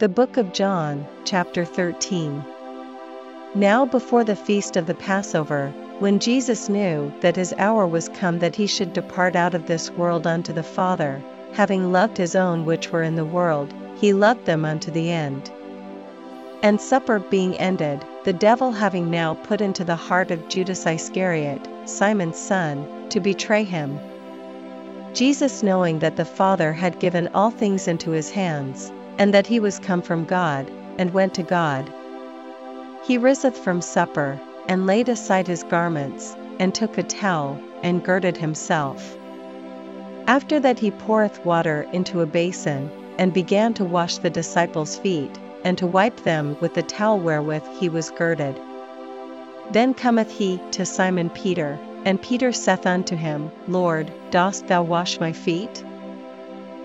The Book of John, chapter 13. Now before the feast of the Passover, when Jesus knew that his hour was come that he should depart out of this world unto the Father, having loved his own which were in the world, he loved them unto the end. And supper being ended, the devil having now put into the heart of Judas Iscariot, Simon's son, to betray him. Jesus knowing that the Father had given all things into his hands, and that he was come from God, and went to God. He riseth from supper, and laid aside his garments, and took a towel, and girded himself. After that he poureth water into a basin, and began to wash the disciples' feet, and to wipe them with the towel wherewith he was girded. Then cometh he to Simon Peter, and Peter saith unto him, Lord, dost thou wash my feet?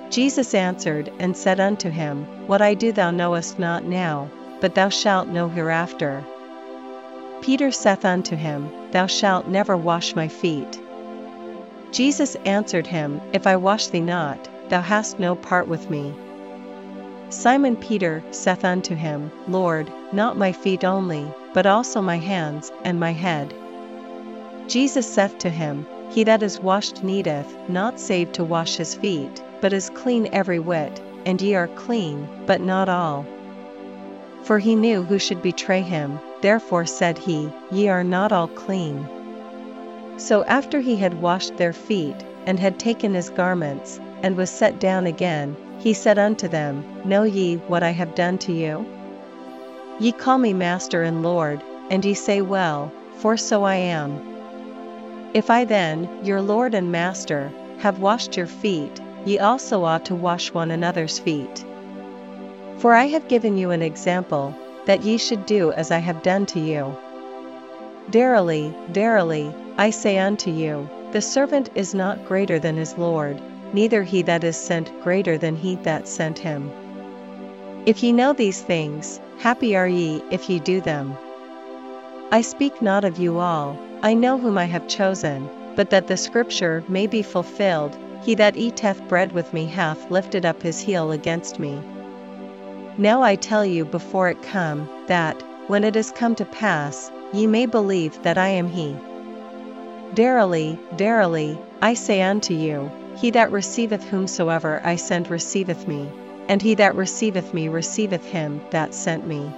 Jesus answered and said unto him, What I do thou knowest not now, but thou shalt know hereafter. Peter saith unto him, Thou shalt never wash my feet. Jesus answered him, If I wash thee not, thou hast no part with me. Simon Peter saith unto him, Lord, not my feet only, but also my hands and my head. Jesus saith to him, He that is washed needeth not save to wash his feet, but is clean every whit, and ye are clean, but not all. For he knew who should betray him, therefore said he, Ye are not all clean. So after he had washed their feet, and had taken his garments, and was set down again, he said unto them, Know ye what I have done to you? Ye call me Master and Lord, and ye say well, for so I am. If I then, your Lord and Master, have washed your feet, ye also ought to wash one another's feet. For I have given you an example, that ye should do as I have done to you. Verily, verily, I say unto you, the servant is not greater than his Lord, neither he that is sent greater than he that sent him. If ye know these things, happy are ye if ye do them. I speak not of you all, I know whom I have chosen, but that the scripture may be fulfilled, he that eateth bread with me hath lifted up his heel against me. Now I tell you before it come, that, when it is come to pass, ye may believe that I am he. Verily, verily, I say unto you, he that receiveth whomsoever I send receiveth me, and he that receiveth me receiveth him that sent me.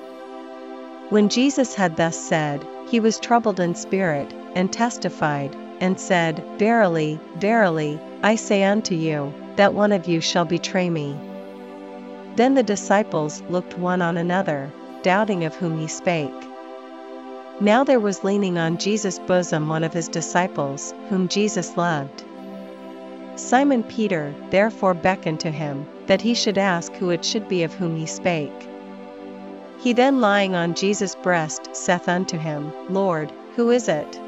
When Jesus had thus said, he was troubled in spirit, and testified, and said, Verily, verily, I say unto you, that one of you shall betray me. Then the disciples looked one on another, doubting of whom he spake. Now there was leaning on Jesus' bosom one of his disciples, whom Jesus loved. Simon Peter therefore beckoned to him, that he should ask who it should be of whom he spake. He then lying on Jesus' breast saith unto him, Lord, who is it?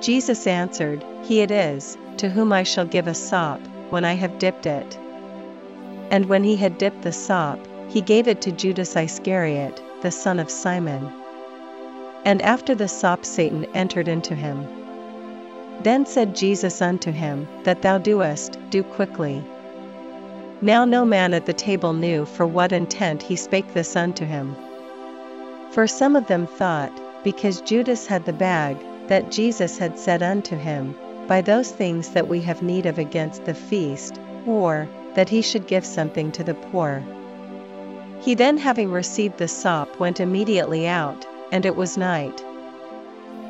Jesus answered, He it is, to whom I shall give a sop, when I have dipped it. And when he had dipped the sop, he gave it to Judas Iscariot, the son of Simon. And after the sop Satan entered into him. Then said Jesus unto him, That thou doest, do quickly. Now no man at the table knew for what intent he spake this unto him. For some of them thought, because Judas had the bag, that Jesus had said unto him, Buy those things that we have need of against the feast, or, that he should give something to the poor. He then having received the sop went immediately out, and it was night.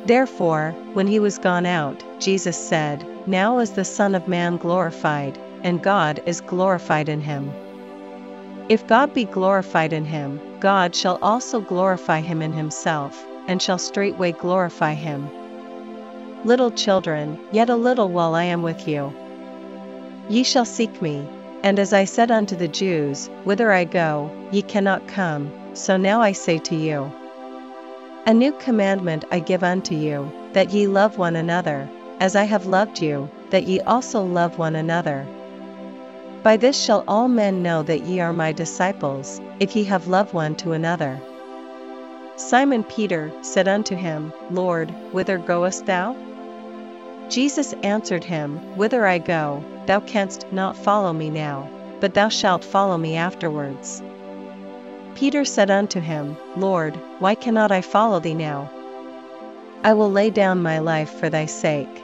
Therefore, when he was gone out, Jesus said, Now is the Son of Man glorified, and God is glorified in him. If God be glorified in him, God shall also glorify him in himself, and shall straightway glorify him. Little children, yet a little while I am with you. Ye shall seek me, and as I said unto the Jews, Whither I go, ye cannot come, so now I say to you. A new commandment I give unto you, that ye love one another, as I have loved you, that ye also love one another. By this shall all men know that ye are my disciples, if ye have love one to another. Simon Peter said unto him, Lord, whither goest thou? Jesus answered him, Whither I go, thou canst not follow me now, but thou shalt follow me afterwards. Peter said unto him, Lord, why cannot I follow thee now? I will lay down my life for thy sake.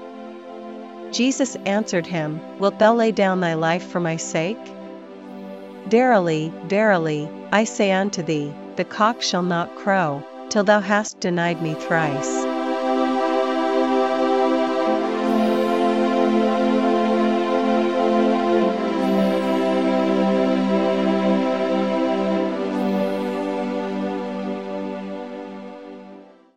Jesus answered him, Wilt thou lay down thy life for my sake? Verily, verily, I say unto thee, the cock shall not crow, till thou hast denied me thrice.